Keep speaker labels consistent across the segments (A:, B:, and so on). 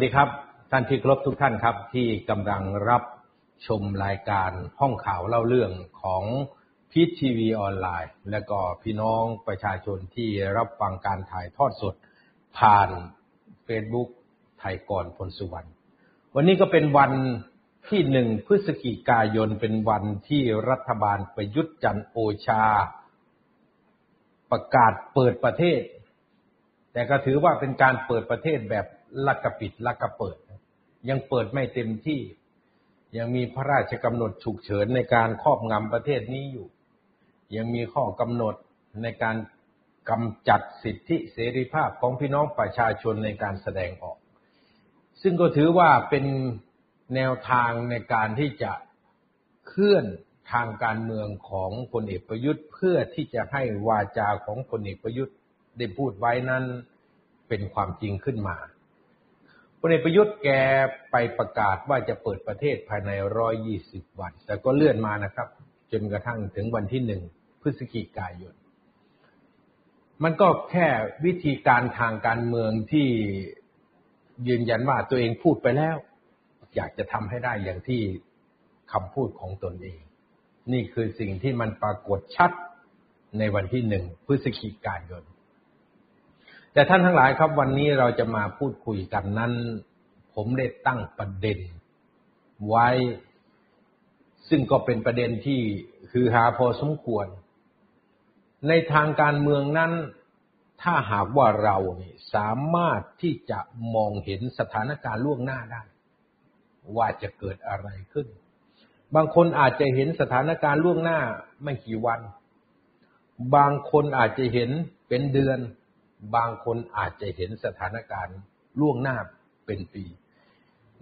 A: สวัสดีครับ ท่านที่ครพทุกท่านครับ ที่กำลังรับชมรายการห้องข่าวเล่าเรื่องของพีททีวีออนไลน์ และก็พี่น้องประชาชนที่รับฟังการถ่ายทอดสด ผ่าน Facebook ไทยก่อนพลสุวรรณวันนี้ก็เป็นวันที่หนึ่งพฤศจิกายนเป็นวันที่รัฐบาลประยุทธ์จันโอชา ประกาศเปิดประเทศ แต่ก็ถือว่าเป็นการเปิดประเทศแบบ ลักกะปิดลักกะเปิด ยังเปิดไม่เต็มที่ ยังมีพระราชกำหนดฉุกเฉินในการครอบงำประเทศนี้อยู่ ยังมีข้อกำหนดในการกำจัดสิทธิเสรีภาพของพี่น้องประชาชนในการแสดงออก ซึ่งก็ถือว่าเป็นแนวทางในการที่จะเคลื่อนทางการเมืองของพลเอกประยุทธ์ เพื่อที่จะให้วาจาของพลเอกประยุทธ์ได้พูดไว้นั้นเป็นความจริงขึ้นมา พลเอกประยุทธ์แกไปประกาศว่าจะเปิดประเทศภายในร้อยยี่สิบวัน แต่ก็เลื่อนมานะครับ จนกระทั่งถึงวันที่หนึ่งพฤศจิกายน มันก็แค่วิธีการทางการเมืองที่ยืนยันว่าตัวเองพูดไปแล้ว อยากจะทำให้ได้อย่างที่คำพูดของตนเอง นี่คือสิ่งที่มันปรากฏชัดในวันที่หนึ่งพฤศจิกายน แต่ท่านทั้งหลายครับวันนี้เราจะมาพูดคุยกันนั้น ผมได้ตั้งประเด็น ไว้ ซึ่งก็เป็นประเด็นที่คือหาพอสมควร ในทางการเมืองนั้น ถ้าหากว่าเราสามารถที่จะมองเห็นสถานการณ์ล่วงหน้าได้ ว่าจะเกิดอะไรขึ้น บางคนอาจจะเห็นสถานการณ์ล่วงหน้าไม่กี่วัน บางคนอาจจะเห็นเป็นเดือน บางคนอาจจะเห็นสถานการณ์ล่วงหน้าเป็นปี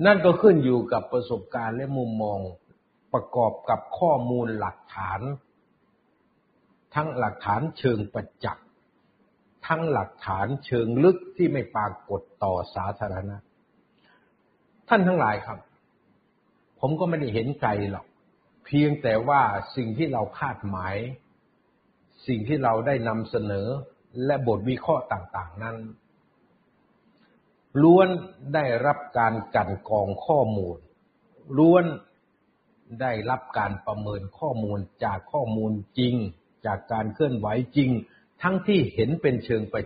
A: นั่นก็ขึ้นอยู่กับประสบการณ์และมุมมองประกอบกับข้อมูลหลักฐาน ทั้งหลักฐานเชิงประจักษ์ทั้งหลักฐานเชิงลึกที่ไม่ปรากฏต่อสาธารณะ ท่านทั้งหลายครับ ผมก็ไม่ได้เห็นไกลหรอก เพียงแต่ว่าสิ่งที่เราคาดหมาย สิ่งที่เราได้นำเสนอ และบทวิเคราะห์ต่างๆ นั้น ล้วนได้รับการกันกองข้อมูล ล้วนได้รับการประเมินข้อมูลจากข้อมูลจริง จากการเคลื่อนไหวจริง ทั้งที่เห็นเป็นเชิงประ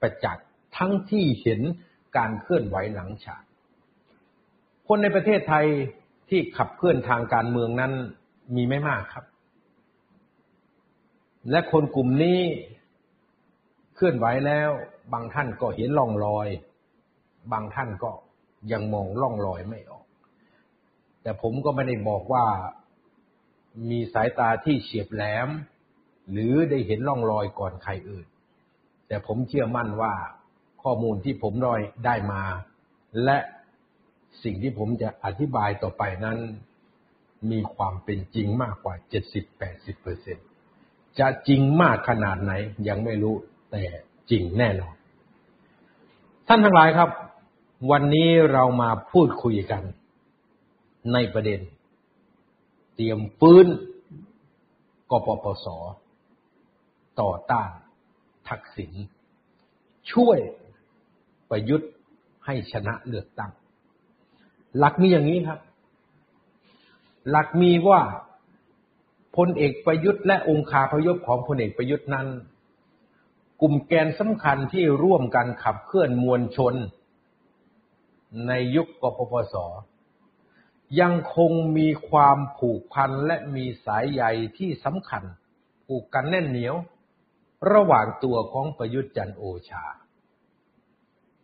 A: ประจักษ์ทั้งที่เห็นการเคลื่อนไหวหลังฉากคนในประเทศไทยที่ขับเคลื่อนทางการเมืองนั้นมีไม่มากครับ และคนกลุ่มนี้ เคลื่อนไหวแล้ว บางท่านก็เห็นล่องรอย บางท่านก็ยังมองล่องรอยไม่ออก แต่ผมก็ไม่ได้บอกว่ามีสายตาที่เฉียบแหลม หรือได้เห็นล่องรอยก่อนใครอื่น แต่ผมเชื่อมั่นว่าข้อมูลที่ผมรอยได้มา และสิ่งที่ผมจะอธิบายต่อไปนั้น มีความเป็นจริงมากกว่า 70-80%จะจริงมากขนาดไหนยังไม่รู้ แต่จริงแน่นอน ท่านทั้งหลายครับ วันนี้เรามาพูดคุยกัน ในประเด็น เตรียมฟื้นกปปส ต่อต้าน ทักษิณช่วยประยุทธ์ให้ชนะเลือกตั้ง หลักมีอย่างนี้ครับ หลักมีว่าพลเอกประยุทธ์และองค์คาพยพของพลเอกประยุทธ์นั้น กลุ่มแกนสำคัญที่ร่วมกันขับเคลื่อนมวลชน ในยุคกปปส ยังคงมีความผูกพันและมีสายใยที่สำคัญ ผูกกันแน่นเหนียว ระหว่างตัวของประยุทธ์จันโอชา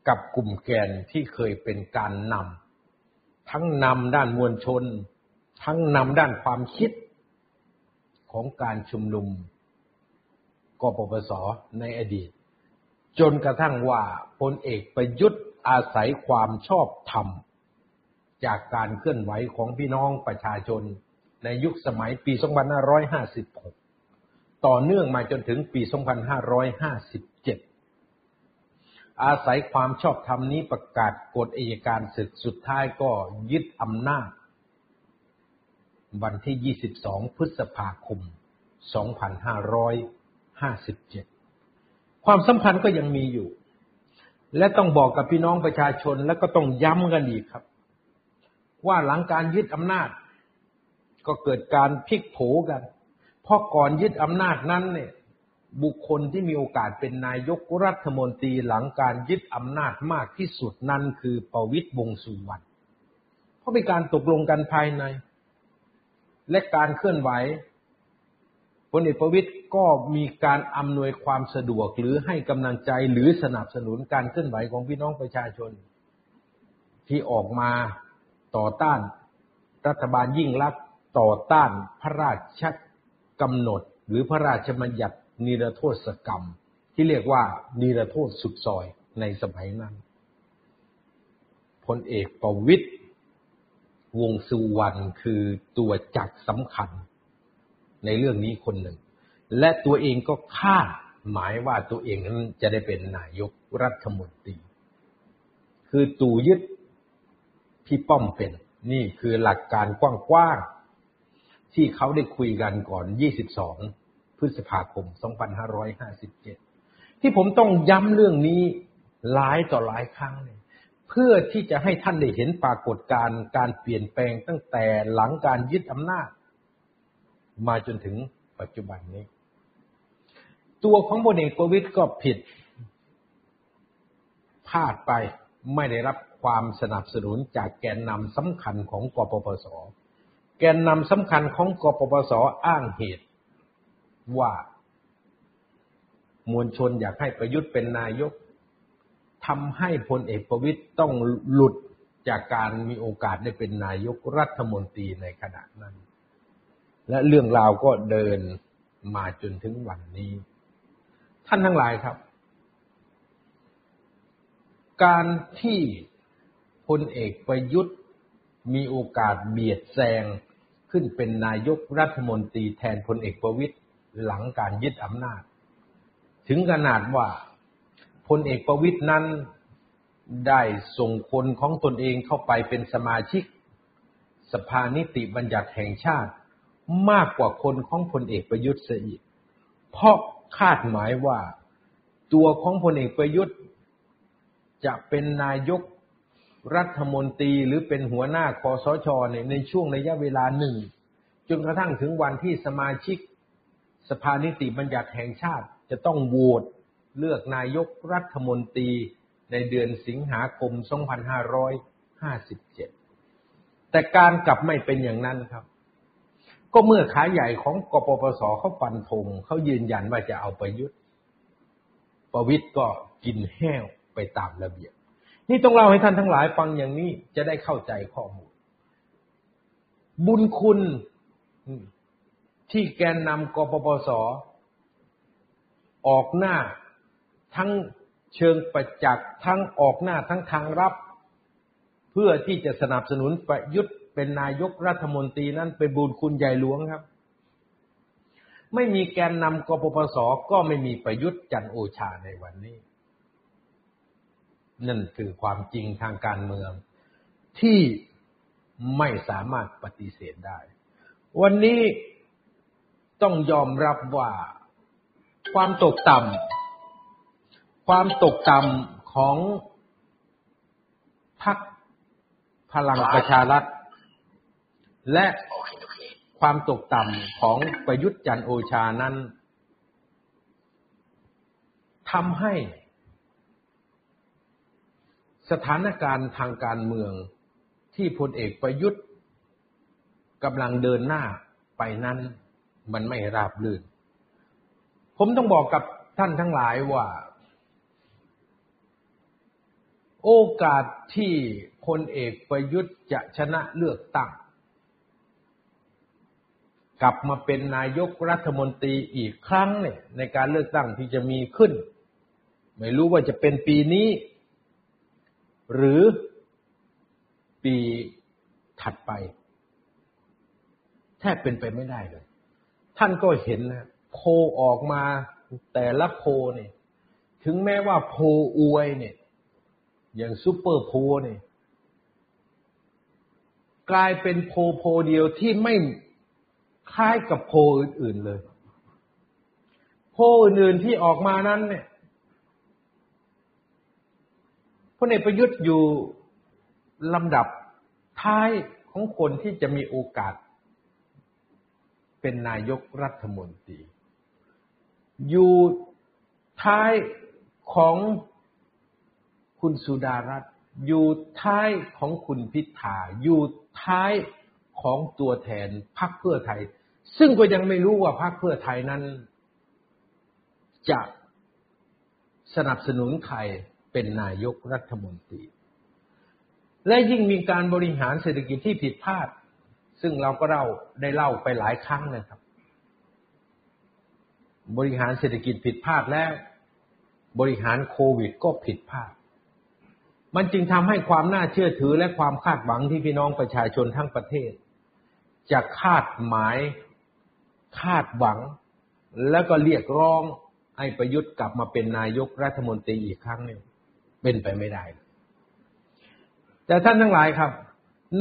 A: กับกลุ่มแกนที่เคยเป็นการนำทั้งนำด้านมวลชน ทั้งนำด้านความคิดของการชุมนุม กปปสในอดีต จนกระทั่งว่าพลเอกประยุทธ์อาศัยความชอบธรรม จากการเคลื่อนไหวของพี่น้องประชาชนในยุคสมัยปี 2556 ต่อเนื่องมาจนถึงปี 2557 อาศัยความชอบธรรมนี้ประกาศกฎอัยการศึกสุดท้ายก็ยึดอำนาจ วันที่ 22 พฤษภาคม 2500 ห้าสิบเจ็ดความสำคัญก็ยังมีอยู่ และต้องบอกกับพี่น้องประชาชนและก็ต้องย้ำกันอีกครับ ว่าหลังการยึดอำนาจ ก็เกิดการพลิกโผกัน เพราะก่อนยึดอำนาจนั้นเนี่ยบุคคลที่มีโอกาสเป็นนายกรัฐมนตรีหลังการยึดอำนาจมากที่สุดนั้นคือประวิตยวงสุวรรณเพราะเป็นการตกลงกันภายใน และการเคลื่อนไหว ลเอกประวิตยก็มีการอำนวยความสะดวกหรือให้กำลังใจหรือสนับสนุนการเคลื่อนไหวของพี่น้องประชาชน ที่ออกมาต่อต้าน รัฐบาลยิ่งรักต่อต้านพระราชกำหนด หรือพระราชบัญญัตินิรโทษกรรม ที่เรียกว่านิรโทษสุดซอยในสมัยนั้นพลเอกประวิตยวงสุวรรณคือตัวจักสำคัญ ในเรื่องนี้คนหนึ่ง และตัวเองก็คาดหมายว่าตัวเองนั้นจะได้เป็นนายกรัฐมนตรี คือตู่ยึดพี่ป้อมเป็น นี่คือหลักการกว้างๆที่เขาได้คุยกันก่อน 22 พฤษภาคม 2557 ที่ผมต้องย้ำเรื่องนี้หลายต่อหลายครั้งเเพื่อที่จะให้ท่านได้เห็นปรากฏการณ์การเปลี่ยนแปลงตั้งแต่หลังการยึดอำนาจ มาจนถึงปัจจุบันนี้ ตัวของพลเอกประวิตยก็ผิดพลาดไปไม่ได้รับความสนับสนุนจากแกนนำสำคัญของกปปส แกนนำสำคัญของกปปสอ้างเหตุ ว่ามวลชนอยากให้ประยุทธ์เป็นนายกทำให้พลเอกประวิตยต้องหลุดจากการมีโอกาสได้เป็นนายกรัฐมนตรีในขณะนั้น และเรื่องราวก็เดินมาจนถึงวันนี้ ท่านทั้งหลายครับ การที่พลเอกประยุทธ์มีโอกาสเบียดแซงขึ้นเป็นนายกรัฐมนตรีแทนพลเอกประวิตยหลังการยึดอำนาจ ถึงขนาดว่าพลเอกประวิตยนั้นได้ส่งคนของตนเองเข้าไปเป็นสมาชิก สภานิติบัญญัติแห่งชาติ มากกว่าคนของพลเอกประยุทธ์เสียอีก เพราะคาดหมายว่าตัวของพลเอกประยุทธ์ จะเป็นนายกรัฐมนตรีหรือเป็นหัวหน้าคอสชในในช่วงระยะเวลาหนึ่งจนกระทั่งถึงวันที่สมาชิกสภานิติบัญญัติแห่งชาติจะต้องโหวตเลือกนายกรัฐมนตรีในเดือนสิงหาคม 2557 แต่การกลับไม่เป็นอย่างนั้นครับ ก็เมื่อขาใหญ่ของกปปสเขาฟันธงเขายืนยันว่าจะเอาประยุทธ์ ประวิทย์ก็กินแห้วไปตามระเบียบ นี่ต้องเล่าให้ท่านทั้งหลายฟังอย่างนี้จะได้เข้าใจข้อมูล บุญคุณที่แกนนำกปปสออกหน้าทั้งเชิงประจักษ์ทั้งออกหน้าทั้งทางรับ เพื่อที่จะสนับสนุนประยุทธ์ เป็นนายกรัฐมนตรีนั้นเป็นบุญคุณใหญ่หลวงครับ ไม่มีแกนนำกปปสก็ไม่มีประยุทธ์จันโอชาในวันนี้ นั่นคือความจริงทางการเมือง ที่ไม่สามารถปฏิเสธได้ วันนี้ต้องยอมรับว่าความตกต่ำความตกต่ำของพรรคพลังประชารัฐ และความตกต่ำของประยุทธ์จันโอชานั้นทำให้สถานการณ์ทางการเมืองที่พลเอกประยุทธ์กำลังเดินหน้าไปนั้น มันไม่ราบรื่น ผมต้องบอกกับท่านทั้งหลายว่า โอกาสที่พลเอกประยุทธ์จะชนะเลือกตั้ง กลับมาเป็นนายกรัฐมนตรีอีกครั้งเนี่ยในการเลือกตั้งที่จะมีขึ้น ไม่รู้ว่าจะเป็นปีนี้ หรือปีถัดไป แทบเป็นไปไม่ได้เลย ท่านก็เห็นนะโพออกมาแต่ละโพเนี่ยถึงแม้ว่าโพอวยเนี่ย อย่างซูเปอร์โพเนี่ยกลายเป็นโพโพเดียวที่ไม่ คล้ายกับโพอื่นๆเลย โพอื่นๆที่ออกมานั้น เนี่ยพลเอกประยุทธ์อยู่ลำดับท้ายของคนที่จะมีโอกาส เป็นนายกรัฐมนตรี อยู่ท้ายของคุณสุดารัตน์อยู่ท้ายของคุณพิธาอยู่ท้าย ของตัวแทนพรรคเพื่อไทย ซึ่งก็ยังไม่รู้ว่าพรรคเพื่อไทยนั้น จะสนับสนุนใครเป็นนายกรัฐมนตรี และยิ่งมีการบริหารเศรษฐกิจที่ผิดพลาด ซึ่งเราก็เล่าได้เล่าไปหลายครั้งนะครับ บริหารเศรษฐกิจผิดพลาดแล้วบริหารโควิดก็ผิดพลาด มันจึงทำให้ความน่าเชื่อถือและความคาดหวังที่พี่น้องประชาชนทั้งประเทศ จะคาดหมาย คาดหวัง แล้วก็เรียกร้องให้ประยุทธ์กลับมาเป็นนายกรัฐมนตรีอีกครั้งหนึ่งเป็นไปไม่ได้ แต่ท่านทั้งหลายครับ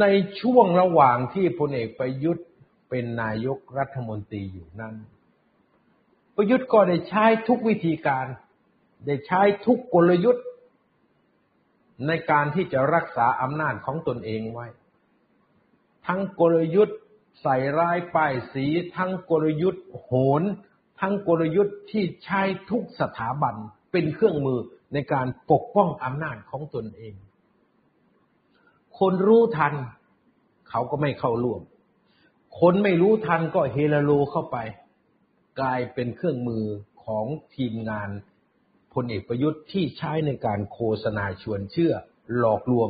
A: ในช่วงระหว่างที่พลเอกประยุทธ์เป็นนายกรัฐมนตรีอยู่นั้น ประยุทธ์ก็ได้ใช้ทุกวิธีการ ได้ใช้ทุกกลยุทธ์ ในการที่จะรักษาอำนาจของตนเองไว้ ทั้งกลยุทธ์ ใส่ร้ายป้ายสีทั้งกลยุทธ์โหน ทั้งกลยุทธ์ที่ใช้ทุกสถาบันเป็นเครื่องมือในการปกป้องอำนาจของตนเอง คนรู้ทัน เขาก็ไม่เข้าร่วม คนไม่รู้ทันก็เฮลโลเข้าไป กลายเป็นเครื่องมือของทีมงานพลเอกประยุทธ์ที่ใช้ในการโฆษณาชวนเชื่อ หลอกลวง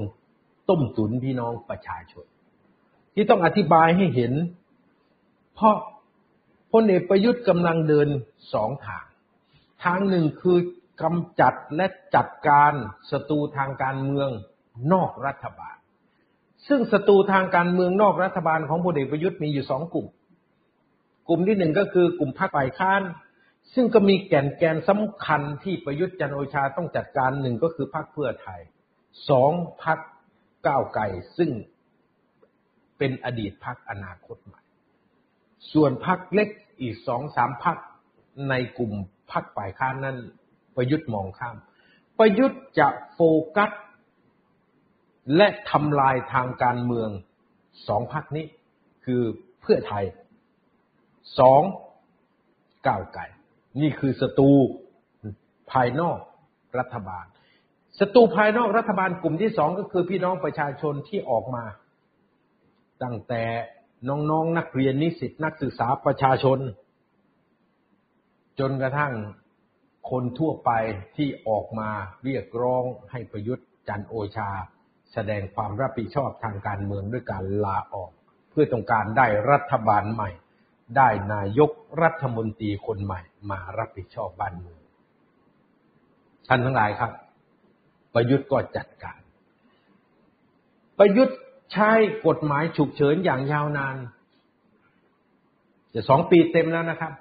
A: ต้มตุนพี่น้องประชาชน ที่ต้องอธิบายให้เห็น เพราะพลเอกประยุทธ์กำลังเดินสองทาง ทางหนึ่งคือกำจัดและจัดการศัตรูทางการเมืองนอกรัฐบาล ซึ่งศัตรูทางการเมืองนอกรัฐบาลของพลเอกประยุทธ์มีอยู่สองกลุ่ม กลุ่มที่หนึ่งก็คือกลุ่มพรรคฝ่ายค้านซึ่งก็มีแก่นแกนสำคัญที่ประยุทธ์จันโอชาต้องจัดการหนึ่งก็คือพรรคเพื่อไทยสองพรรคก้าวไกลซึ่ง เป็นอดีตพรรคอนาคตใหม่ ส่วนพรรคเล็กอีกสองสามพรรคในกลุ่มพรรคฝ่ายค้านนั้น ประยุทธ์มองข้าม ประยุทธ์จะโฟกัส และทำลายทางการเมืองสองพรรคนี้ คือเพื่อไทยสองก้าวไก่ นี่คือศัตรูภายนอกรัฐบาลศัตรูภายนอกรัฐบาลกลุ่มที่สองก็คือพี่น้องประชาชนที่ออกมา ตั้งแต่น้องๆนนักเรียนนิสิตนักศึกษาประชาชน จนกระทั่งคนทั่วไปที่ออกมาเรียกร้องให้ประยุทธ์จันโอชา แสดงความรับผิดชอบทางการเมืองด้วยการลาออก เพื่อต้องการได้รัฐบาลใหม่ ได้นายกรัฐมนตรีคนใหม่ มารับผิดชอบบ้านเมืองท่านทั้งหลายครับ ประยุทธ์ก็จัดการ ประยุทธ์ ใช้กฎหมายฉุกเฉินอย่างยาวนาน จะสองปีเต็มแล้วนะครับ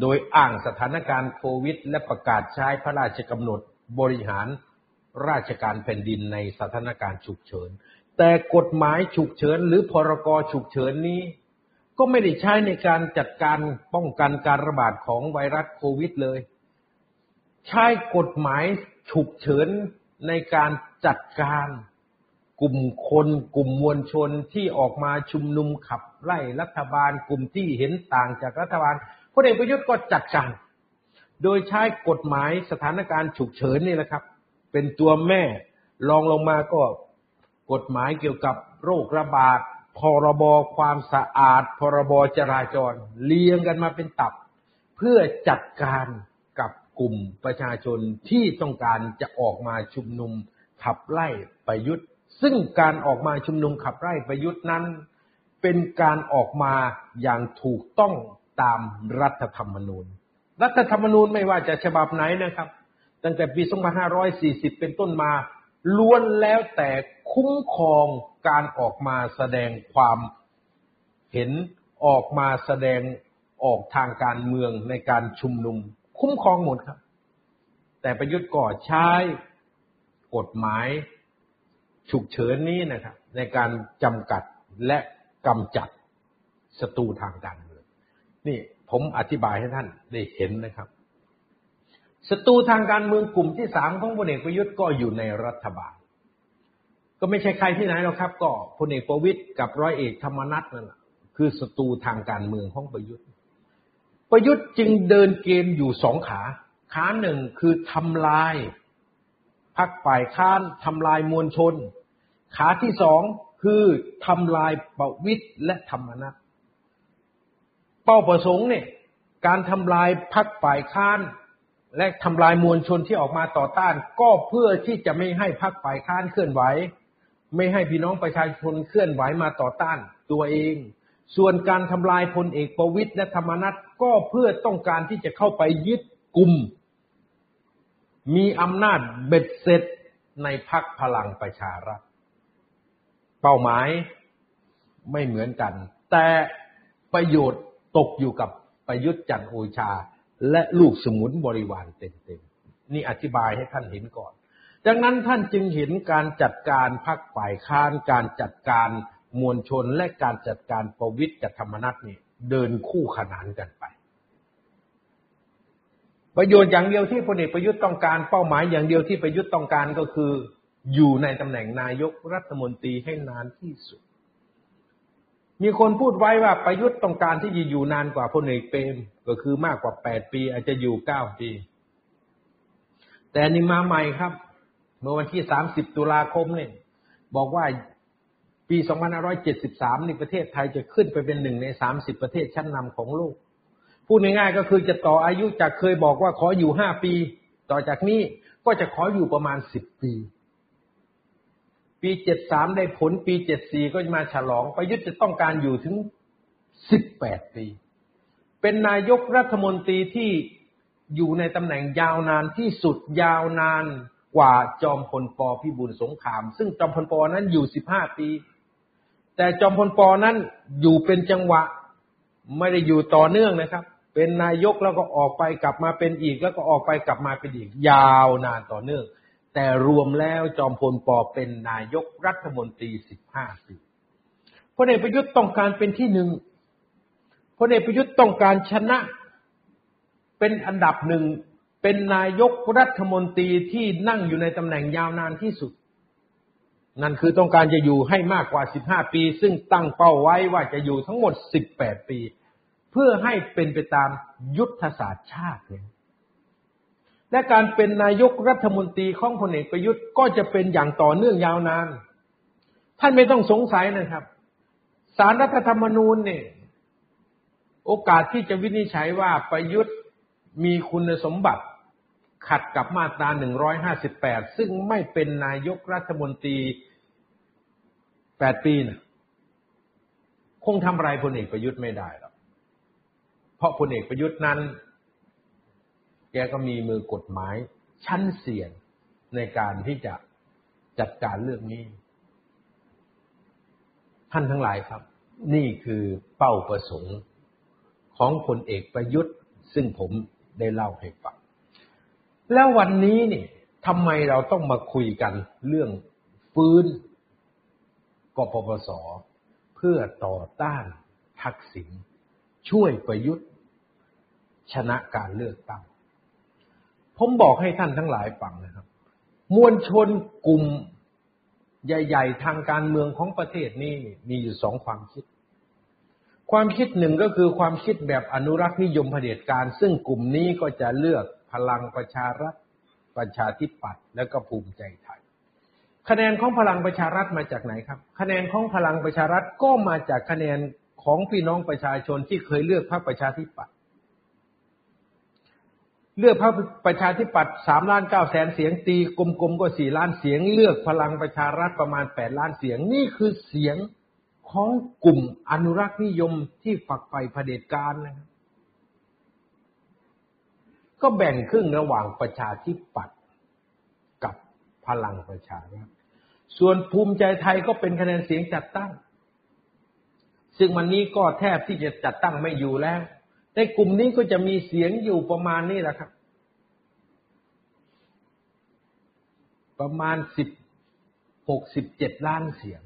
A: โดยอ้างสถานการณ์โควิด และประกาศใช้พระราชกำหนดบริหารราชการแผ่นดินในสถานการณ์ฉุกเฉิน แต่กฎหมายฉุกเฉิน หรือพรกฉุกเฉินนี้ ก็ไม่ได้ใช้ในการจัดการป้องกันการระบาดของไวรัสโควิดเลย ใช้กฎหมายฉุกเฉินในการจัดการ กลุ่มคนกลุ่มมวลชนที่ออกมาชุมนุมขับไล่รัฐบาลกลุ่มที่เห็นต่างจากรัฐบาลพลเอกประยุทธ์ก็จัดการโดยใช้กฎหมายสถานการณ์ฉุกเฉินนี่แหละครับ เป็นตัวแม่ลองลงมาก็กฎหมายเกี่ยวกับโรคระบาดพรบความสะอาด พรบจราจร เลียงกันมาเป็นตับ เพื่อจัดการกับกลุ่มประชาชนที่ต้องการจะออกมาชุมนุมขับไล่ประยุทธ์ ซึ่งการออกมาชุมนุมขับไล่ประยุทธ์นั้น เป็นการออกมาอย่างถูกต้องตามรัฐธรรมนูญ รัฐธรรมนูญไม่ว่าจะฉบับไหนนะครับ ตั้งแต่ปี 2540 เป็นต้นมา ล้วนแล้วแต่คุ้มครองการออกมาแสดงความเห็นออกมาแสดงออกทางการเมืองในการชุมนุม คุ้มครองหมดครับ แต่ประยุทธ์ก็ใช้กฎหมาย ฉุกเฉินนี้นะครับ ในการจำกัดและกำจัดศัตรูทางการเมืองนี่ผมอธิบายให้ท่านได้เห็นนะครับศัตรูทางการเมืองกลุ่มที่สามของพลเอกประยุทธ์ก็อยู่ในรัฐบาล ก็ไม่ใช่ใครที่ไหนหรอกครับ ก็พลเอกประวิตยกับร้อยเอกธรรมนัฐนั่นแหละคือศัตรูทางการเมืองของประยุทธ์ ประยุทธ์จึงเดินเกมอยู่สองขา ขาหนึ่งคือทำลายพักฝ่ายค้านทำลายมวลชน ขาที่สองคือทำลายประวิตยและธรรมนัฐเป้าประสงค์เนี่ยการทำลายพักฝ่ายค้าน และทำลายมวลชนที่ออกมาต่อต้าน ก็เพื่อที่จะไม่ให้พักฝ่ายค้านเคลื่อนไหว ไม่ให้พี่น้องประชาชนเคลื่อนไหวมาต่อต้านตัวเอง ส่วนการทำลายพลเอกประวิตยและธรรมนัฐก็เพื่อต้องการที่จะเข้าไปยึดกลุ่ม มีอำนาจเบ็ดเสร็จในพักพลังประชารัฐ เป้าหมายไม่เหมือนกัน แต่ประโยชน์ตกอยู่กับประยุทธ์จันทร์โอชา และลูกสมุนบริวารเต็มๆนี่อธิบายให้ท่านเห็นก่อน ดังนั้นท่านจึงเห็นการจัดการพักฝ่ายค้าน การจัดการมวลชนและการจัดการประวิทย์กับธรรมนัตนี่เดินคู่ขนานกันไป ประโยชน์อย่างเดียวที่พลเอกประยุทธ์ต้องการ เป้าหมายอย่างเดียวที่ประยุทธ์ต้องการก็คือ อยู่ในตำแหน่งนายกรัฐมนตรีให้นานที่สุด มีคนพูดไว้ว่าประยุทธ์ต้องการที่จะอยู่นานกว่าพลเอกเปรมก็คือมากกว่าแปดปี อาจจะอยู่เก้าปี แต่นี่มาใหม่ครับ เมื่อวันที่สามสิบตุลาคมเนี่ยบอกว่าปี 2573 นี่ประเทศไทยจะขึ้นไปเป็นหนึ่งใน 30 ประเทศชั้นนำของโลก พูดง่ายๆก็คือจะต่ออายุจากเคยบอกว่าขออยู่ 5 ปี ต่อจากนี้ก็จะขออยู่ประมาณ 10 ปี ปี73ได้ผลปี74ก็จะมาฉลอง ประยุทธ์จะต้องการอยู่ถึง18ปี เป็นนายกรัฐมนตรีที่อยู่ในตำแหน่งยาวนานที่สุดยาวนานกว่าจอมพลปพิบูลสงคราม ซึ่งจอมพลปนั้นอยู่15ปี แต่จอมพลปนั้นอยู่เป็นจังหวะ ไม่ได้อยู่ต่อเนื่องนะครับ เป็นนายกแล้วก็ออกไปกลับมาเป็นอีกแล้วก็ออกไปกลับมาเป็นอีก ยาวนานต่อเนื่อง แต่รวมแล้วจอมพลปอเป็นนายกรัฐมนตรีสิบห้าปีพลเอกประยุทธ์ต้องการเป็นที่หนึ่งพลเอกประยุทธ์ต้องการชนะ เป็นอันดับหนึ่งเป็นนายกรัฐมนตรีที่นั่งอยู่ในตำแหน่งยาวนานที่สุด นั่นคือต้องการจะอยู่ให้มากกว่า 15 ปี ซึ่งตั้งเป้าไว้ว่าจะอยู่ทั้งหมด 18 ปี เพื่อให้เป็นไปตามยุทธศาสตร์ชาติเลย และการเป็นนายกรัฐมนตรีของพลเอกประยุทธ์ก็จะเป็นอย่างต่อเนื่องยาวนาน ท่านไม่ต้องสงสัยนะครับสารรัฐธรรมนูญเนี่ยโอกาสที่จะวินิจฉัยว่าประยุทธ์มีคุณสมบัติขัดกับมาตรา 158 ซึ่งไม่เป็นนายกรัฐมนตรี 8 ปีนะคงทำอะไรพลเอกประยุทธ์ไม่ได้หรอกเพราะพลเอกประยุทธ์นั้น แกก็มีมือกฎหมายชั้นเสี่ยงในการที่จะจัดการเรื่องนี้ ท่านทั้งหลายครับ นี่คือเป้าประสงค์ของพลเอกประยุทธ์ ซึ่งผมได้เล่าให้ฟังแล้ววันนี้นี่ทำไมเราต้องมาคุยกันเรื่องฟื้นกปปส เพื่อต่อต้านทักษิณช่วยประยุทธ์ ชนะการเลือกตั้ง ผมบอกให้ท่านทั้งหลายฟังนะครับ มวลชนกลุ่มใหญ่ ๆ ทางการเมืองของประเทศนี้มีอยู่สองความคิด ความคิดหนึ่งก็คือความคิดแบบอนุรักษ์นิยมเผด็จการ ซึ่งกลุ่มนี้ก็จะเลือกพลังประชารัฐ ประชาธิปัตย์และก็ภูมิใจไทย คะแนนของพลังประชารัฐมาจากไหนครับ คะแนนของพลังประชารัฐก็มาจากคะแนนของพี่น้องประชาชนที่เคยเลือกพรรคประชาธิปัตย์ เลือกพรรคประชาธิปัตย์สามล้านเก้าแสนเสียงตีกลมๆก็สี่ล้านเสียง เลือกพลังประชารัฐประมาณแปดล้านเสียง นี่คือเสียงของกลุ่มอนุรักษ์นิยมที่ฝักใฝ่เผด็จการนะครับก็แบ่งครึ่งระหว่างประชาธิปัตย์กับพลังประชารัฐส่วนภูมิใจไทยก็เป็นคะแนนเสียงจัดตั้ง ซึ่งวันนี้ก็แทบที่จะจัดตั้งไม่อยู่แล้ว ในกลุ่มนี้ก็จะมีเสียงอยู่ประมาณนี้แหละครับ ประมาณสิบหกสิบเจ็ดล้านเสียง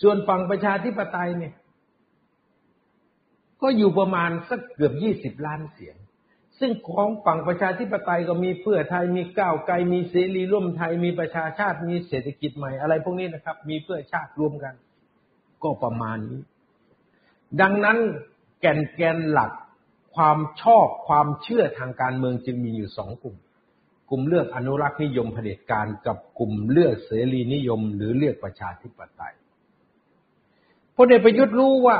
A: ส่วนฝั่งประชาธิปไตยเนี่ย ก็อยู่ประมาณสักเกือบยี่สิบล้านเสียง ซึ่งของฝั่งประชาธิปไตยก็มีเพื่อไทยมีก้าวไกลมีเสรีร่วมไทยมีประชาชาติมีเศรษฐกิจใหม่อะไรพวกนี้นะครับ มีเพื่อชาติรวมกัน ก็ประมาณนี้ ดังนั้น แกนแกนหลักความชอบความเชื่อทางการเมืองจึงมีอยู่สองกลุ่ม กลุ่มเลือกอนุรักษ์นิยมเผด็จการกับกลุ่มเลือกเสรีนิยม หรือเลือกประชาธิปไตยพลเอกประยุทธ์รู้ว่า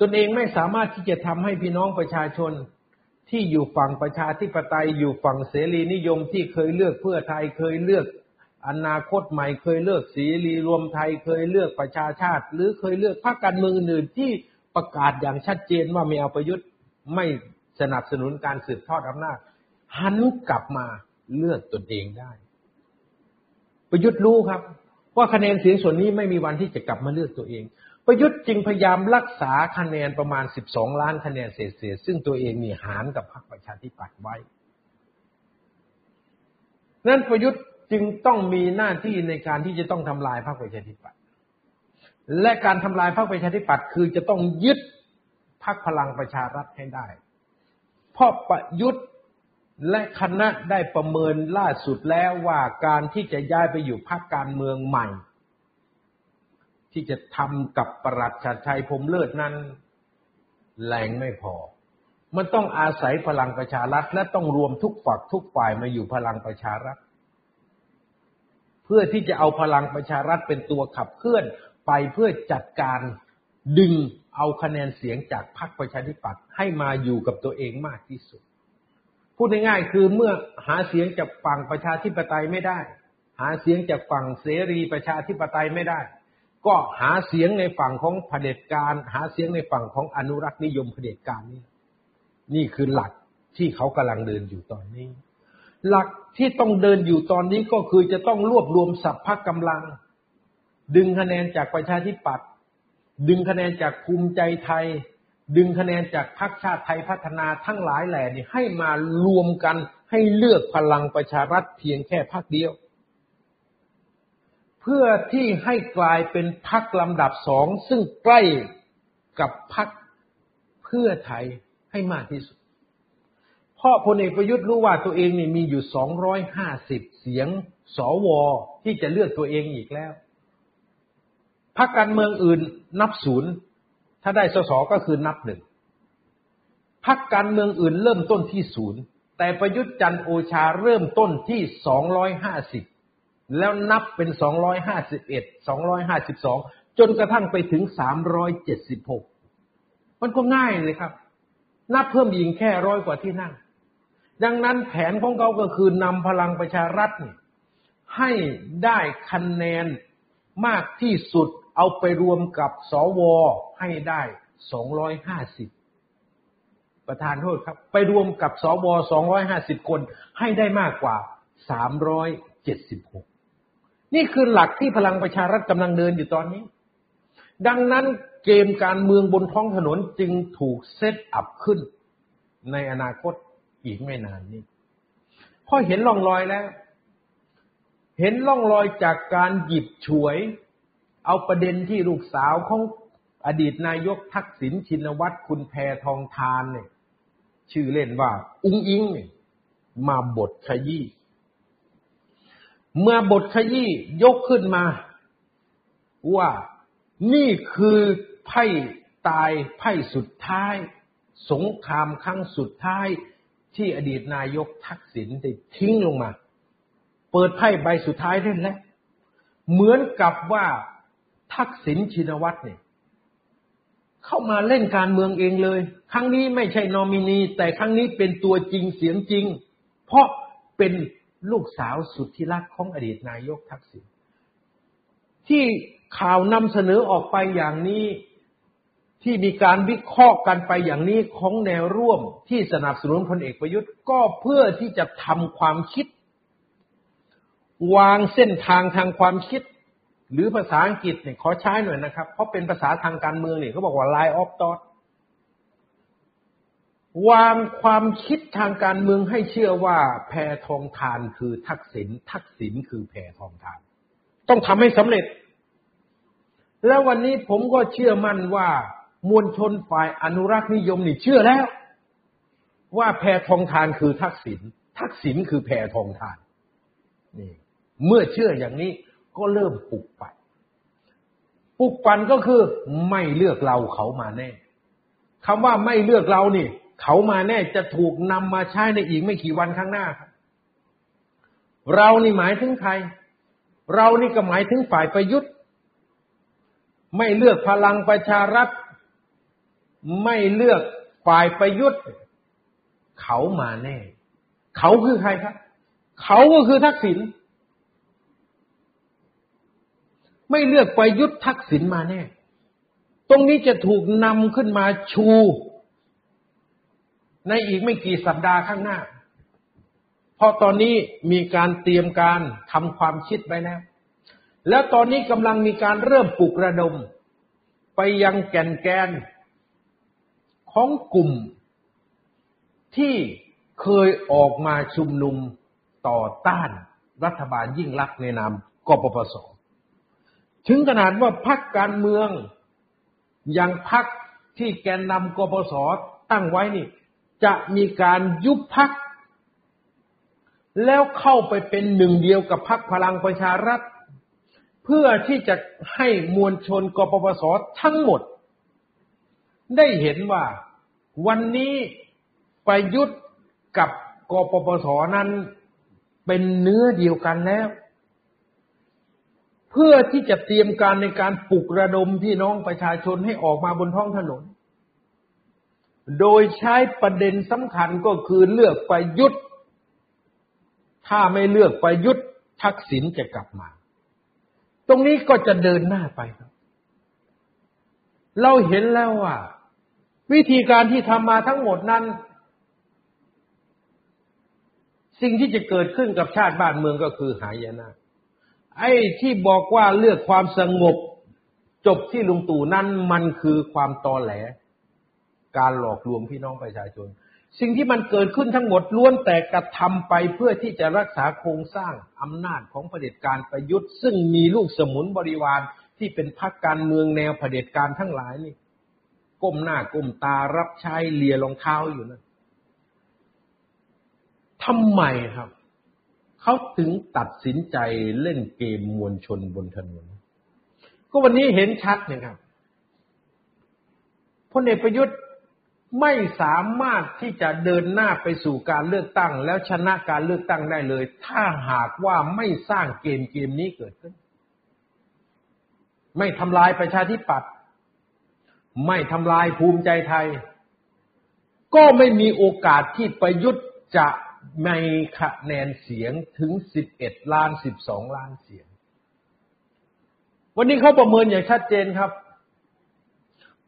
A: ตนเองไม่สามารถที่จะทำให้พี่น้องประชาชนที่อยู่ฝั่งประชาธิปไตยอยู่ฝั่งเสรีนิยมที่เคยเลือกเพื่อไทยเคยเลือกอนาคตใหม่เคยเลือกสีรีรวมไทยเคยเลือกประชาชาติ หรือเคยเลือกพรรคการเมืองอื่นที่ ประกาศอย่างชัดเจนว่าไม่เอาประยุทธ์ไม่สนับสนุนการสืบทอดอำนาจหันกลับมาเลือกตนเองได้ ประยุทธ์รู้ครับ ว่าคะแนนเสียงส่วนนี้ไม่มีวันที่จะกลับมาเลือกตัวเอง ประยุทธ์จึงพยายามรักษาคะแนนประมาณ 12 ล้านคะแนนเศษๆซึ่งตัวเองนี่หารกับพรรคประชาธิปัตย์ไว้ นั้นประยุทธ์จึงต้องมีหน้าที่ในการที่จะต้องทำลายพรรคประชาธิปัตย์ และการทำลายพรรคประชาธิปัตย์คือจะต้องยึดพรรคพลังประชารัฐให้ได้เพราะประยุทธ์และคณะได้ประเมินล่าสุดแล้วว่าการที่จะย้ายไปอยู่พรรคการเมืองใหม่ ที่จะทำกับประหลัดชัดชัยพรมเลิศนั้นแรงไม่พอ มันต้องอาศัยพลังประชารัฐ และต้องรวมทุกฝักทุกฝ่ายมาอยู่พลังประชารัฐ เพื่อที่จะเอาพลังประชารัฐเป็นตัวขับเคลื่อน ไปเพื่อจัดการดึงเอาคะแนนเสียงจากพรรคประชาธิปัตย์ให้มาอยู่กับตัวเองมากที่สุด พูดง่ายๆคือเมื่อหาเสียงจากฝั่งประชาธิปไตยไม่ได้ หาเสียงจากฝั่งเสรีประชาธิปไตยไม่ได้ ก็หาเสียงในฝั่งของเผด็จการ หาเสียงในฝั่งของอนุรักษ์นิยมเผด็จการนี่นี่คือหลักที่เขากำลังเดินอยู่ตอนนี้ หลักที่ต้องเดินอยู่ตอนนี้ก็คือจะต้องรวบรวมสัพพะกำลัง ดึงคะแนนจากประชาธิปัตย์ดึงคะแนนจากภูมิใจไทย ดึงคะแนนจากพรรคชาติไทยพัฒนาทั้งหลายแหล่นี่ให้มารวมกันให้เลือกพลังประชารัฐเพียงแค่พรรคเดียว เพื่อที่ให้กลายเป็นพรรคลำดับสองซึ่งใกล้กับพรรคเพื่อไทยให้มากที่สุด เพราะพลเอกประยุทธ์รู้ว่าตัวเองนี่มีอยู่สองร้อยห้าสิบเสียงสวที่จะเลือกตัวเองอีกแล้ว พรรคการเมืองอื่นนับศูนย์ถ้าได้สสก็คือนับหนึ่งพรรคการเมืองอื่นเริ่มต้นที่ศูนย์แต่ประยุทธ์จันโอชาเริ่มต้นที่สองร้อยห้าสิบแล้วนับเป็นสองร้อยห้าสิบเอ็ดสองร้อยห้าสิบสองจนกระทั่งไปถึงสามร้อยเจ็ดสิบหกมันก็ง่ายเลยครับ นับเพิ่มยิงแค่ร้อยกว่าที่นั่ง ดังนั้นแผนของเขาก็คือนำพลังประชารัฐให้ได้คะแนนมากที่สุด เอาไปรวมกับสวให้ได้สองร้อยห้าสิบประธานโทษครับ ไปรวมกับสวสองร้อยห้าสิบคนให้ได้มากกว่าสามร้อยเจ็ดสิบหกนี่คือหลักที่พลังประชารัฐกำลังเดินอยู่ตอนนี้ ดังนั้นเกมการเมืองบนท้องถนนจึงถูกเซตอัพขึ้น ในอนาคตอีกไม่นานนี้พอเห็นร่องรอยแล้ว เห็นร่องรอยจากการหยิบฉวย เอาประเด็นที่ลูกสาวของอดีตนายกทักษิณชินวัตรคุณแพทองทานเนี่ยชื่อเล่นว่า อุ้งอิงเนี่ยมาบทขยี้เมื่อบทขยี้ยกขึ้นมา ว่านี่คือไพ่ตายไพ่สุดท้าย สงครามครั้งสุดท้ายที่อดีตนายกทักษิณได้ทิ้งลงมา เปิดไพ่ใบสุดท้ายเล่นแล้วเหมือนกับว่า ทักษิณชินวัตรเนี่ยเข้ามาเล่นการเมืองเองเลย ครั้งนี้ไม่ใช่นอมินี แต่ครั้งนี้เป็นตัวจริงเสียงจริง เพราะเป็นลูกสาวสุดที่รักของอดีตนายกทักษิณที่ข่าวนำเสนอออกไปอย่างนี้ที่มีการวิเคราะห์กันไปอย่างนี้ของแนวร่วมที่สนับสนุนพลเอกประยุทธ์ ก็เพื่อที่จะทำความคิด วางเส้นทางทางความคิด หรือภาษาอังกฤษเนี่ยขอใช้หน่อยนะครับ เพราะเป็นภาษาทางการเมืองเนี่ยเขาบอกว่า line of thought วางความคิดทางการเมืองให้เชื่อว่าแพทองทานคือทักษิณทักษิณคือแพทองทาน ต้องทำให้สำเร็จ แล้ววันนี้ผมก็เชื่อมั่นว่ามวลชนฝ่ายอนุรักษ์นิยมนี่เชื่อแล้ว ว่าแพทองทานคือทักษิณทักษิณคือแพทองทานนี่เมื่อเชื่ออย่างนี้ ก็เริ่มปลุกปั่นปลุกปั่นก็คือไม่เลือกเราเขามาแน่คำว่าไม่เลือกเรานี่ เขามาแน่จะถูกนำมาใช้ในอีกไม่กี่วันข้างหน้าครับเรานี่หมายถึงใคร เรานี่ก็หมายถึงฝ่ายประยุทธ์ ไม่เลือกพลังประชารัฐ ไม่เลือกฝ่ายประยุทธ์ เขามาแน่ เขาคือใครครับ เขาก็คือทักษิณ ไม่เลือกไปยุทธทักษิณมาแน่ ตรงนี้จะถูกนำขึ้นมาชู ในอีกไม่กี่สัปดาห์ข้างหน้า เพราะตอนนี้มีการเตรียมการทำความคิดไปแล้ว แล้วตอนนี้กำลังมีการเริ่มปลุกระดม ไปยังแก่นแกน ของกลุ่ม ที่เคยออกมาชุมนุมต่อต้านรัฐบาลยิ่งลักษณ์ในนามกปปส ถึงขนาดว่าพักการเมือง อย่างพักที่แกนนำกปปสตั้งไว้นี่ จะมีการยุบพัก แล้วเข้าไปเป็นหนึ่งเดียวกับพรรคพลังประชารัฐ เพื่อที่จะให้มวลชนกปปสทั้งหมด ได้เห็นว่าวันนี้ประยุทธ์กับกปปสนั้นเป็นเนื้อเดียวกันแล้ว เพื่อที่จะเตรียมการในการปลุกระดมพี่น้องประชาชนให้ออกมาบนท้องถนน โดยใช้ประเด็นสำคัญก็คือเลือกประยุทธ์ ถ้าไม่เลือกประยุทธ์ทักษิณจะกลับมา ตรงนี้ก็จะเดินหน้าไปครับ เราเห็นแล้วว่า วิธีการที่ทำมาทั้งหมดนั้น สิ่งที่จะเกิดขึ้นกับชาติบ้านเมืองก็คือหายนะ ไอ้ที่บอกว่าเลือกความสงบ จบที่ลุงตู่นั้นมันคือความตอแหล การหลอกลวงพี่น้องประชาชน สิ่งที่มันเกิดขึ้นทั้งหมดล้วนแต่กระทำไปเพื่อที่จะรักษาโครงสร้างอำนาจของเผด็จการประยุทธ์ ซึ่งมีลูกสมุนบริวารที่เป็นพรรคการเมืองแนวเผด็จการทั้งหลายนี่ก้มหน้าก้มตารับใช้เลียรองเท้าอยู่นะทำไมครับ เขาถึงตัดสินใจเล่นเกมมวลชนบนถนน ก็วันนี้เห็นชัดนะครับพลเอกประยุทธ์ไม่สามารถที่จะเดินหน้าไปสู่การเลือกตั้ง แล้วชนะการเลือกตั้งได้เลย ถ้าหากว่าไม่สร้างเกมเกมนี้เกิดขึ้น ไม่ทำลายประชาธิปัตย์ไม่ทำลายภูมิใจไทย ก็ไม่มีโอกาสที่ประยุทธ์จะ มีคะแนนเสียงถึง 11 ล้าน 12 ล้านเสียง วันนี้เขาประเมินอย่างชัดเจนครับ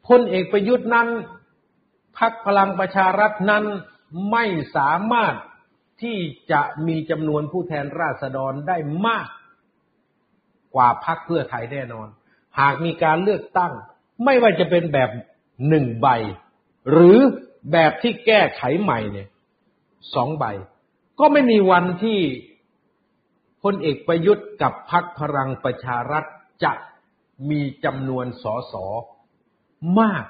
A: พลเอกประยุทธ์นั้นพักพลังประชารัฐนั้นไม่สามารถที่จะมีจำนวนผู้แทนราษฎรได้มากกว่าพักเพื่อไทยแน่นอน หากมีการเลือกตั้ง ไม่ว่าจะเป็นแบบหนึ่งใบ หรือแบบที่แก้ไขใหม่เนี่ย สองใบ ก็ไม่มีวันที่พลเอกประยุทธ์กับพักพลังประชารัฐจะมีจำนวนสอสอมาก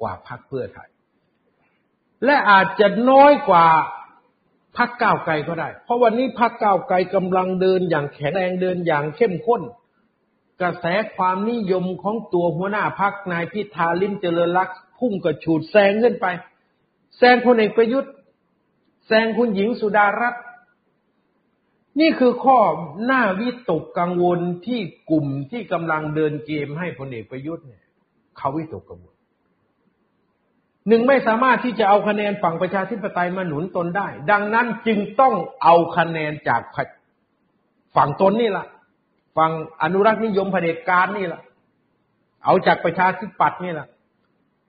A: กว่าพักเพื่อไทย และอาจจะน้อยกว่าพักก้าวไกลก็ได้ เพราะวันนี้พักก้าวไกลกำลังเดินอย่างแข็งแรงเดินอย่างเข้มข้น กระแสความนิยมของตัวหัวหน้าพักนายพิธาลิมเจริญรักพุ่งกระฉูดแซงขึ้นไป แซงพลเอกประยุทธ์ งคุณหญิงสุดารัตน์นี่คือข้อหน้าวิตกกังวลที่กลุ่มที่กำลังเดินเกมให้พลเอกประยุทธ์เนี่ย เขาวิตกกังวลหนึ่งไม่สามารถที่จะเอาคะแนนฝั่งประชาธิปไตยมาหนุนตนได้ ดังนั้นจึงต้องเอาคะแนนจากฝั่งตนนี่แหละฝั่งอนุรักษ์นิยมเผด็จการนี่แหละเอาจากประชาธิปัตย์นี่แหละ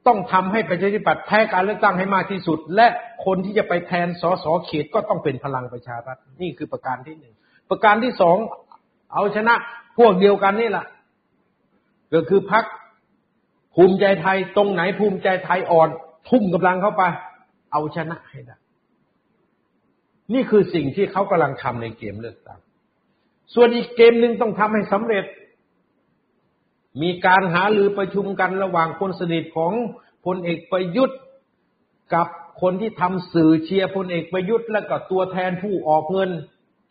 A: ต้องทำให้ประชาธิปัตย์แพ้การเลือกตั้งให้มากที่สุด และคนที่จะไปแทนสสเขตก็ต้องเป็นพลังประชารัฐนี่คือประการที่หนึ่งประการที่สองเอาชนะพวกเดียวกันนี่แหละก็คือพักภูมิใจไทยตรงไหนภูมิใจไทยอ่อน ทุ่มกำลังเข้าไป เอาชนะให้ได้นี่คือสิ่งที่เขากำลังทำในเกมเลือกตั้งส่วนอีกเกมหนึ่งต้องทำให้สำเร็จ มีการหาหรือประชุมกันระหว่างคนสนิทของพลเอกประยุทธ์กับคนที่ทำสื่อเชียร์พลเอกประยุทธ์และก็ตัวแทนผู้ออกเงิน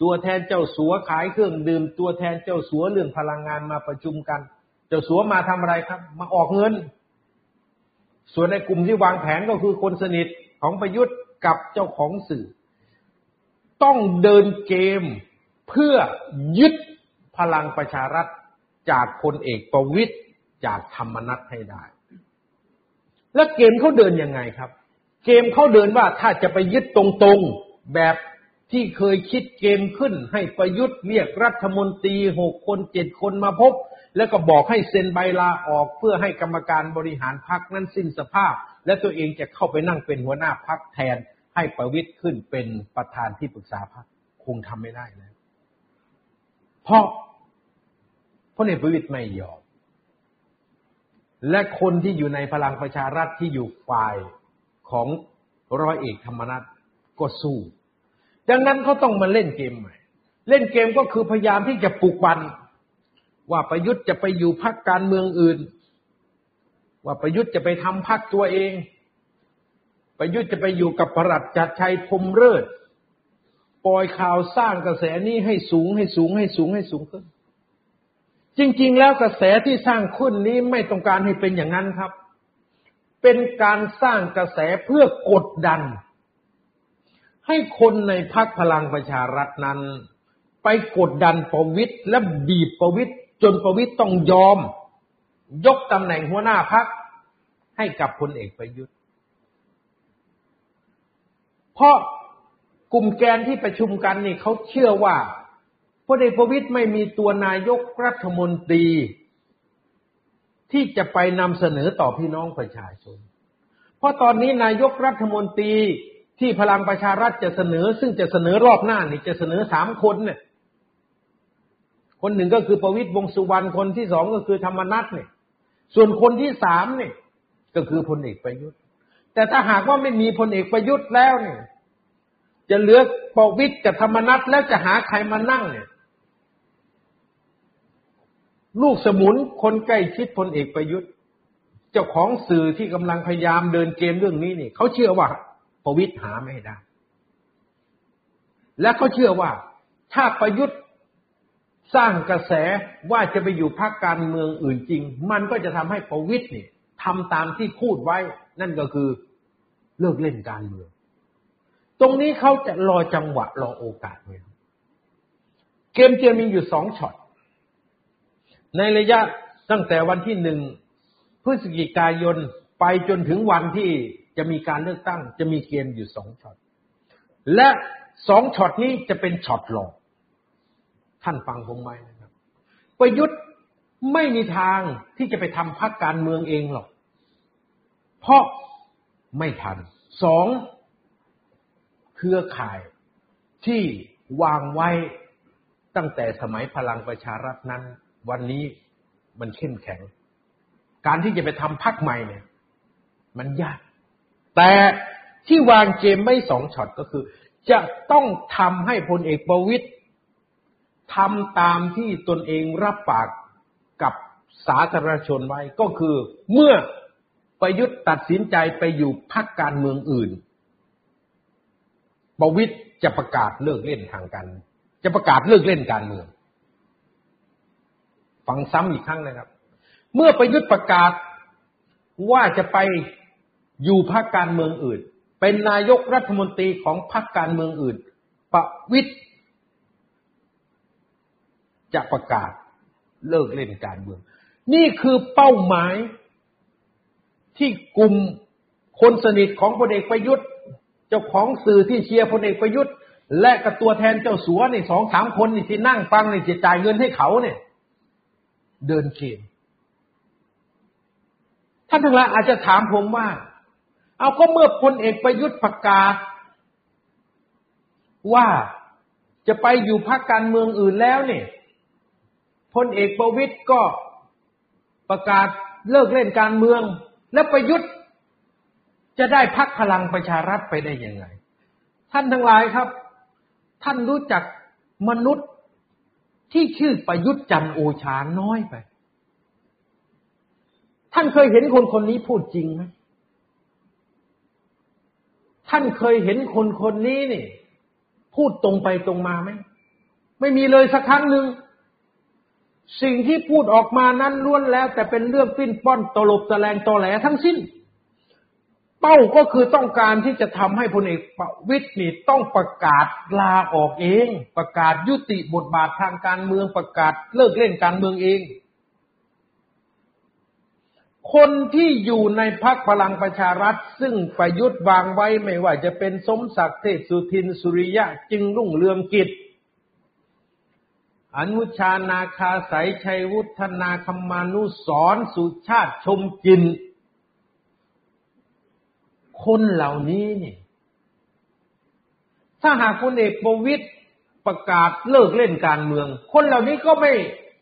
A: ตัวแทนเจ้าสัวขายเครื่องดื่ม ตัวแทนเจ้าสัวเรื่องพลังงานมาประชุมกัน เจ้าสัวมาทำอะไรครับ มาออกเงิน ส่วนในกลุ่มที่วางแผนก็คือคนสนิทของประยุทธ์กับเจ้าของสื่อ ต้องเดินเกมเพื่อยึดพลังประชารัฐ จากพลเอกประวิตยจากธรรมนัตให้ได้ แล้วเกมเขาเดินยังไงครับ เกมเขาเดินว่าถ้าจะไปยึดตรงๆแบบที่เคยคิดเกมขึ้น ให้ประยุทธ์เรียกรัฐมนตรีหกคนเจ็ดคนมาพบ แล้วก็บอกให้เซ็นใบลาออกเพื่อให้กรรมการบริหารพักนั้นสิ้นสภาพ และตัวเองจะเข้าไปนั่งเป็นหัวหน้าพักแทน ให้ประวิทย์ขึ้นเป็นประธานที่ปรึกษาพักคงทำไม่ได้นะเพราะ เอกประวิตยไม่ยอม และคนที่อยู่ในพลังประชารัฐที่อยู่ฝ่ายของร้อยเอกธรรมนัฐก็สู้ ดังนั้นเขาต้องมาเล่นเกมใหม่ เล่นเกมก็คือพยายามที่จะปลุกปั่นว่าประยุทธ์จะไปอยู่พักการเมืองอื่น ว่าประยุทธ์จะไปทำพักตัวเอง ประยุทธ์จะไปอยู่กับประหลัดจัดชัยพรมเริศปล่อยข่าวสร้างกระแสนี้ให้สูงให้สูงให้สูงให้สูงขึ้น จริง ๆ แล้วกระแสที่สร้างขึ้นนี้ไม่ต้องการให้เป็นอย่างนั้นครับ เป็นการสร้างกระแสเพื่อกดดัน ให้คนในพักพลังประชารัฐนั้น ไปกดดันประวิตยและบีบประวิตยจนประวิตยต้องยอม ยกตำแหน่งหัวหน้าพักให้กับพลเอกประยุทธ์เพราะกลุ่มแกนที่ประชุมกันนี่เขาเชื่อว่า ลเอกประวิตยไม่มีตัวนายกรัฐมนตรี ที่จะไปนำเสนอต่อพี่น้องประชาชน เพราะตอนนี้นายกรัฐมนตรีที่พลังประชารัฐจะเสนอ ซึ่งจะเสนอรอบหน้านี่จะเสนอสามคนเนี่ย คนหนึ่งก็คือประวิตยวงสุวรรณคนที่สองก็คือธรรมนัฐเนี่ย ส่วนคนที่สามเนี่ย ก็คือพลเอกประยุทธ์ แต่ถ้าหากว่าไม่มีพลเอกประยุทธ์แล้วเนี่ย จะเหลือปวิทย์กับธรรมนัตแล้วจะหาใครมานั่งเนี่ย ลูกสมุนคนใกล้ชิดพลเอกประยุทธ์ เจ้าของสื่อที่กำลังพยายามเดินเกมเรื่องนี้นี่เขาเชื่อว่าประวิทย์หาไม่ได้ และเขาเชื่อว่า ถ้าประยุทธ์สร้างกระแสว่าจะไปอยู่พรรคการเมืองอื่นจริง มันก็จะทำให้ประวิทย์นี่ทำตามที่พูดไว้ นั่นก็คือเลิกเล่นการเมือง ตรงนี้เขาจะรอจังหวะรอโอกาสไว้เกมจมีอยู่สองช็อต ในระยะตั้งแต่วันที่หนึ่งพฤศจิกายนไปจนถึงวันที่จะมีการเลือกตั้ง จะมีเกมอยู่สองช็อต และสองช็อตนี้จะเป็นช็อตหลอก ท่านฟังผมไหมนะครับ ประยุทธ์ไม่มีทางที่จะไปทำพรรคการเมืองเองหรอก เพราะไม่ทันสองเครือข่ายที่วางไว้ตั้งแต่สมัยพลังประชารัฐนั้น วันนี้มันเข้มแข็ง การที่จะไปทำพักใหม่เนี่ย มันยาก แต่ที่วางเกมไม่สองช็อตก็คือ จะต้องทำให้พลเอกประวิตยทำตามที่ตนเองรับปากกับสาธารณชนไว้ ก็คือเมื่อประยุทธ์ตัดสินใจไปอยู่พักการเมืองอื่น ประวิตยจะประกาศเลิกเล่นทางการจะประกาศเลิกเล่นการเมือง ฟังซ้ำอีกครั้งนะครับ เมื่อประยุทธ์ประกาศว่าจะไปอยู่พรรคการเมืองอื่น เป็นนายกรัฐมนตรีของพรรคการเมืองอื่น ประวิตยจะประกาศเลิกเล่นการเมือง นี่คือเป้าหมายที่กลุ่มคนสนิทของพลเอกประยุทธ์ เจ้าของสื่อที่เชียร์พลเอกประยุทธ์ และกับตัวแทนเจ้าสัวในสองสามคนนี่ที่นั่งฟังนี่จะจ่ายเงินให้เขาเนี่ย เดินเกมท่านทั้งหลายอาจจะถามผมว่า เอาก็เมื่อพลเอกประยุทธ์ประกาศ ว่าจะไปอยู่พรรคการเมืองอื่นแล้วเนี่ยพลเอกประวิตยก็ประกาศเลิกเล่นการเมือง และประยุทธ์จะได้พักพลังประชารัฐไปได้ยังไง ท่านทั้งหลายครับ ท่านรู้จักมนุษย์ ที่ชื่อประยุทธ์จันโอชาน้อยไป ท่านเคยเห็นคนคนนี้พูดจริงไหมท่านเคยเห็นคนคนนี้นี่พูดตรงไปตรงมาไหมไม่มีเลยสักครั้งหนึ่งสิ่งที่พูดออกมานั้นล้วนแล้ว แต่เป็นเรื่องปิ้นป้อนตลบตะแลงตอแหลทั้งสิ้น เป้าก็คือต้องการที่จะทำให้พลเอกประวิตยนี่ต้องประกาศลาออกเอง ประกาศยุติบทบาททางการเมืองประกาศเลิกเล่นการเมืองเอง คนที่อยู่ในพักพลังประชารัฐ ซึ่งประยุทธ์วางไว้ไม่ว่าจะเป็นสมศักดิ์เทพสุทินสุริยะจึงรุ่งเรืองกิจอนุชานาคาสายชัยวุฒนาคมานุสรสุชาติชมกิน คนเหล่านี้นี่ถ้าหากคุณเอกประวิตยประกาศเลิกเล่นการเมือง คนเหล่านี้ก็ไม่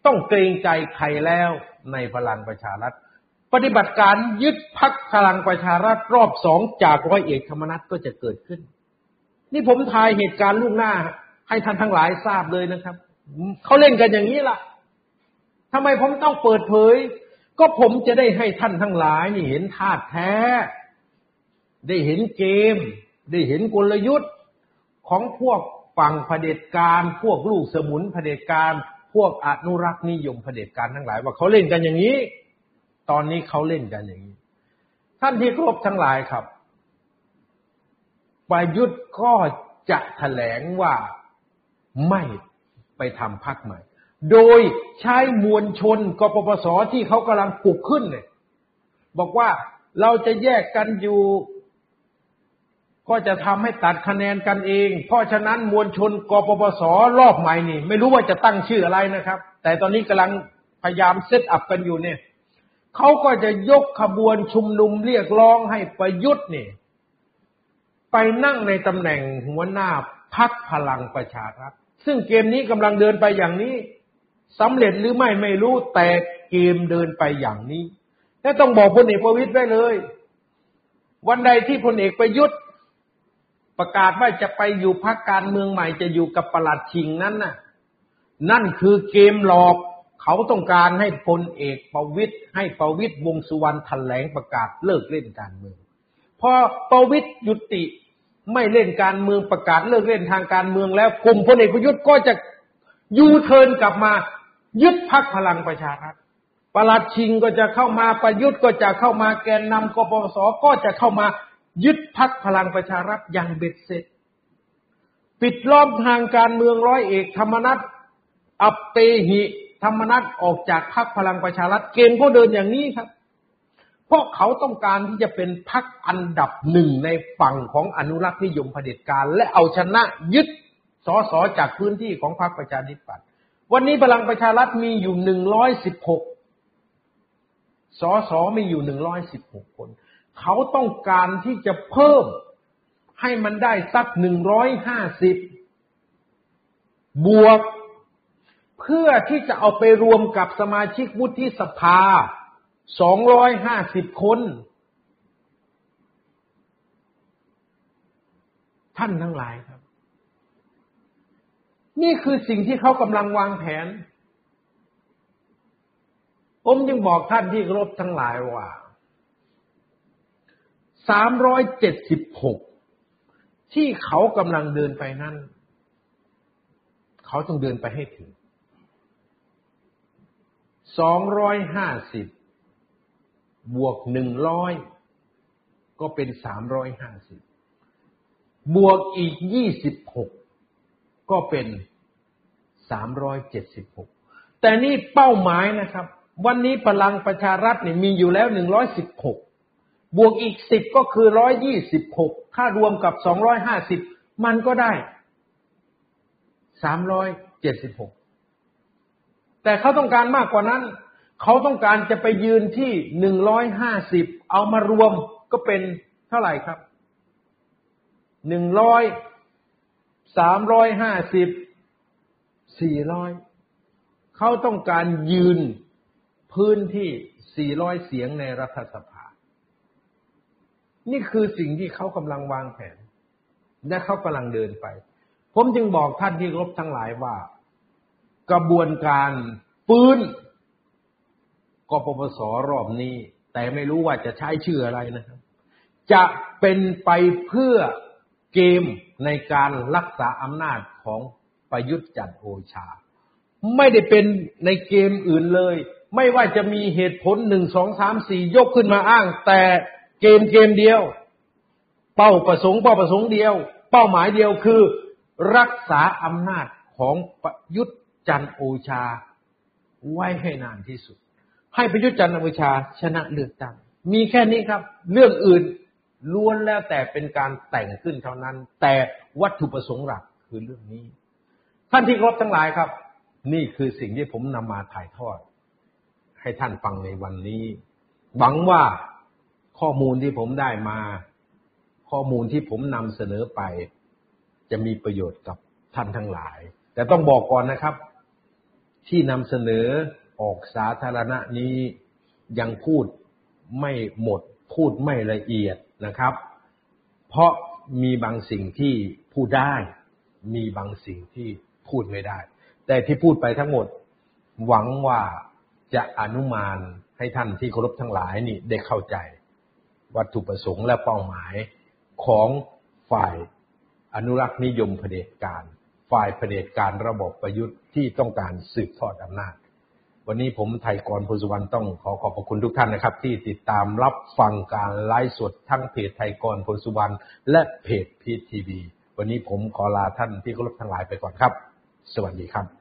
A: ต้องเกรงใจใครแล้วในพลังประชารัฐ ปฏิบัติการยึดพักพลังประชารัฐรอบสองจากร้อยเอกธรรมนัฐก็จะเกิดขึ้น นี่ผมทายเหตุการณ์ล่วงหน้า ให้ท่านทั้งหลายทราบเลยนะครับ เขาเล่นกันอย่างนี้ล่ะทำไมผมต้องเปิดเผย ก็ผมจะได้ให้ท่านทั้งหลายนี่เห็นท่าแท้ ได้เห็นเกม ได้เห็นกลยุทธ์ของพวกฝั่งเผด็จการ พวกลูกสมุนเผด็จการ พวกอนุรักษ์นิยมเผด็จการทั้งหลาย ว่าเขาเล่นกันอย่างนี้ ตอนนี้เขาเล่นกันอย่างนี้ ท่านที่ครบทั้งหลายครับ ประยุทธ์ก็จะแถลงว่าไม่ไปทำพักใหม่ โดยใช้มวลชนกปปสที่เขากำลังปลุกขึ้นเนี่ยบอกว่าเราจะแยกกันอยู่ ก็จะทำให้ตัดคะแนนกันเอง เพราะฉะนั้นมวลชนกปปสรอบใหม่นี่ ไม่รู้ว่าจะตั้งชื่ออะไรนะครับ แต่ตอนนี้กำลังพยายามเซตอัพกันอยู่เนี่ยเขาก็จะยกขบวนชุมนุมเรียกร้องให้ประยุทธ์เนี่ยไปนั่งในตำแหน่งหัวหน้าพักพลังประชารัฐซึ่งเกมนี้กำลังเดินไปอย่างนี้สำเร็จหรือไม่ไม่รู้แต่เกมเดินไปอย่างนี้และต้องบอกพลเอกประวิตยไว้เลย วันใดที่พลเอกประยุทธ์ ประกาศว่าจะไปอยู่พักการเมืองใหม่จะอยู่กับประหลัดชิงนั้นน่ะ นั่นคือเกมหลอกเขาต้องการให้พลเอกประวิตย์ให้ประวิตย์วงสุวรรณแถลงประกาศเลิกเล่นการเมืองพอประวิตย์ยุติไม่เล่นการเมืองประกาศเลิกเล่นทางการเมืองแล้วกลุ่มพลเอกประยุทธ์ก็จะยูเทิร์นกลับมายึดพักพลังประชารัฐประหลัดชิงก็จะเข้ามาประยุทธ์ก็จะเข้ามาแกนนำกปสก็จะเข้ามา ยึดพักพลังประชารัฐอย่างเบ็ดเสร็จ ปิดล้อมทางการเมืองร้อยเอกธรรมนัฐอัปเตหิ ธรรมนัตออกจากพรรคพลังประชารัฐเกมก็เดินอย่างนี้ครับ เพราะเขาต้องการที่จะเป็นพรรคอันดับหนึ่งในฝั่งของอนุรักษ์นิยมเผด็จการ และเอาชนะยึดสอสอจากพื้นที่ของพรรคประชาธิปัตย์วันนี้พลังประชารัฐมีอยู่หนึ่งร้อยสิบหกสสมีอยู่หนึ่งร้อยสิบหกคน เขาต้องการที่จะเพิ่มให้มันได้สักหนึ่งร้อยห้าสิบบวก เพื่อที่จะเอาไปรวมกับสมาชิกวุฒิสภาสองร้อยห้าสิบคน ท่านทั้งหลายครับ นี่คือสิ่งที่เขากำลังวางแผน ผมจึงบอกท่านที่รบทั้งหลายว่า สามร้อยเจ็ดสิบหกที่เขากำลังเดินไปนั้น เขาต้องเดินไปให้ถึงสองร้อยห้าสิบบวกหนึ่งร้อยก็เป็นสามร้อยห้าสิบบวกอีกยี่สิบหกก็เป็นสามร้อยเจ็ดสิบหกแต่นี่เป้าหมายนะครับ วันนี้พลังประชารัฐเนี่ยมีอยู่แล้วหนึ่งร้อยสิบหก บวกอีกสิบก็คือร้อยยี่สิบหกถ้ารวมกับสองร้อยห้าสิบมันก็ได้สามร้อยเจ็ดสิบหกแต่เขาต้องการมากกว่านั้น เขาต้องการจะไปยืนที่หนึ่งร้อยห้าสิบเอามารวมก็เป็นเท่าไหร่ครับหนึ่งร้อยสามร้อยห้าสิบสี่ร้อยเขาต้องการยืนพื้นที่สี่ร้อยเสียงในรัฐสภา นี่คือสิ่งที่เขากำลังวางแผน และเขากำลังเดินไป ผมจึงบอกท่านที่รบทั้งหลายว่า กระบวนการฟื้นกปปสรอบนี้ แต่ไม่รู้ว่าจะใช้ชื่ออะไรนะครับ จะเป็นไปเพื่อเกมในการรักษาอำนาจของประยุทธ์จันโอชา ไม่ได้เป็นในเกมอื่นเลย ไม่ว่าจะมีเหตุผลหนึ่งสองสามสี่ยกขึ้นมาอ้าง แต่ เกมเกมเดียว เป้าประสงค์เป้าประสงค์เดียว เป้าหมายเดียวคือ รักษาอำนาจของประยุทธ์จันโอชา ไว้ให้นานที่สุด ให้ประยุทธ์จันโอชาชนะเลือกตั้งมีแค่นี้ครับ เรื่องอื่นล้วนแล้วแต่เป็นการแต่งขึ้นเท่านั้น แต่วัตถุประสงค์หลักคือเรื่องนี้ ท่านที่ครบทั้งหลายครับ นี่คือสิ่งที่ผมนำมาถ่ายทอด ให้ท่านฟังในวันนี้ หวังว่า ข้อมูลที่ผมได้มา ข้อมูลที่ผมนำเสนอไป จะมีประโยชน์กับท่านทั้งหลาย แต่ต้องบอกก่อนนะครับ ที่นำเสนอออกสาธารณะนี้ยังพูดไม่หมด พูดไม่ละเอียดนะครับ เพราะมีบางสิ่งที่พูดได้ มีบางสิ่งที่พูดไม่ได้ แต่ที่พูดไปทั้งหมด หวังว่าจะอนุมานให้ท่านที่เคารพทั้งหลายนี่ได้เข้าใจ วัตถุประสงค์และเป้าหมายของฝ่ายอนุรักษ์นิยมเผด็จการ ฝ่ายเผด็จการระบบประยุทธ์ที่ต้องการสืบทอดอำนาจ วันนี้ผมไทยกรพลสุวรรณต้องขอขอบพระคุณทุกท่านนะครับ ที่ติดตามรับฟังการไลฟ์สดทั้งเพจไทยกรพลสุวรรณและเพจพีทีวีวันนี้ผมขอลาท่านที่เคารพทั้งหลายไปก่อนครับ สวัสดีครับ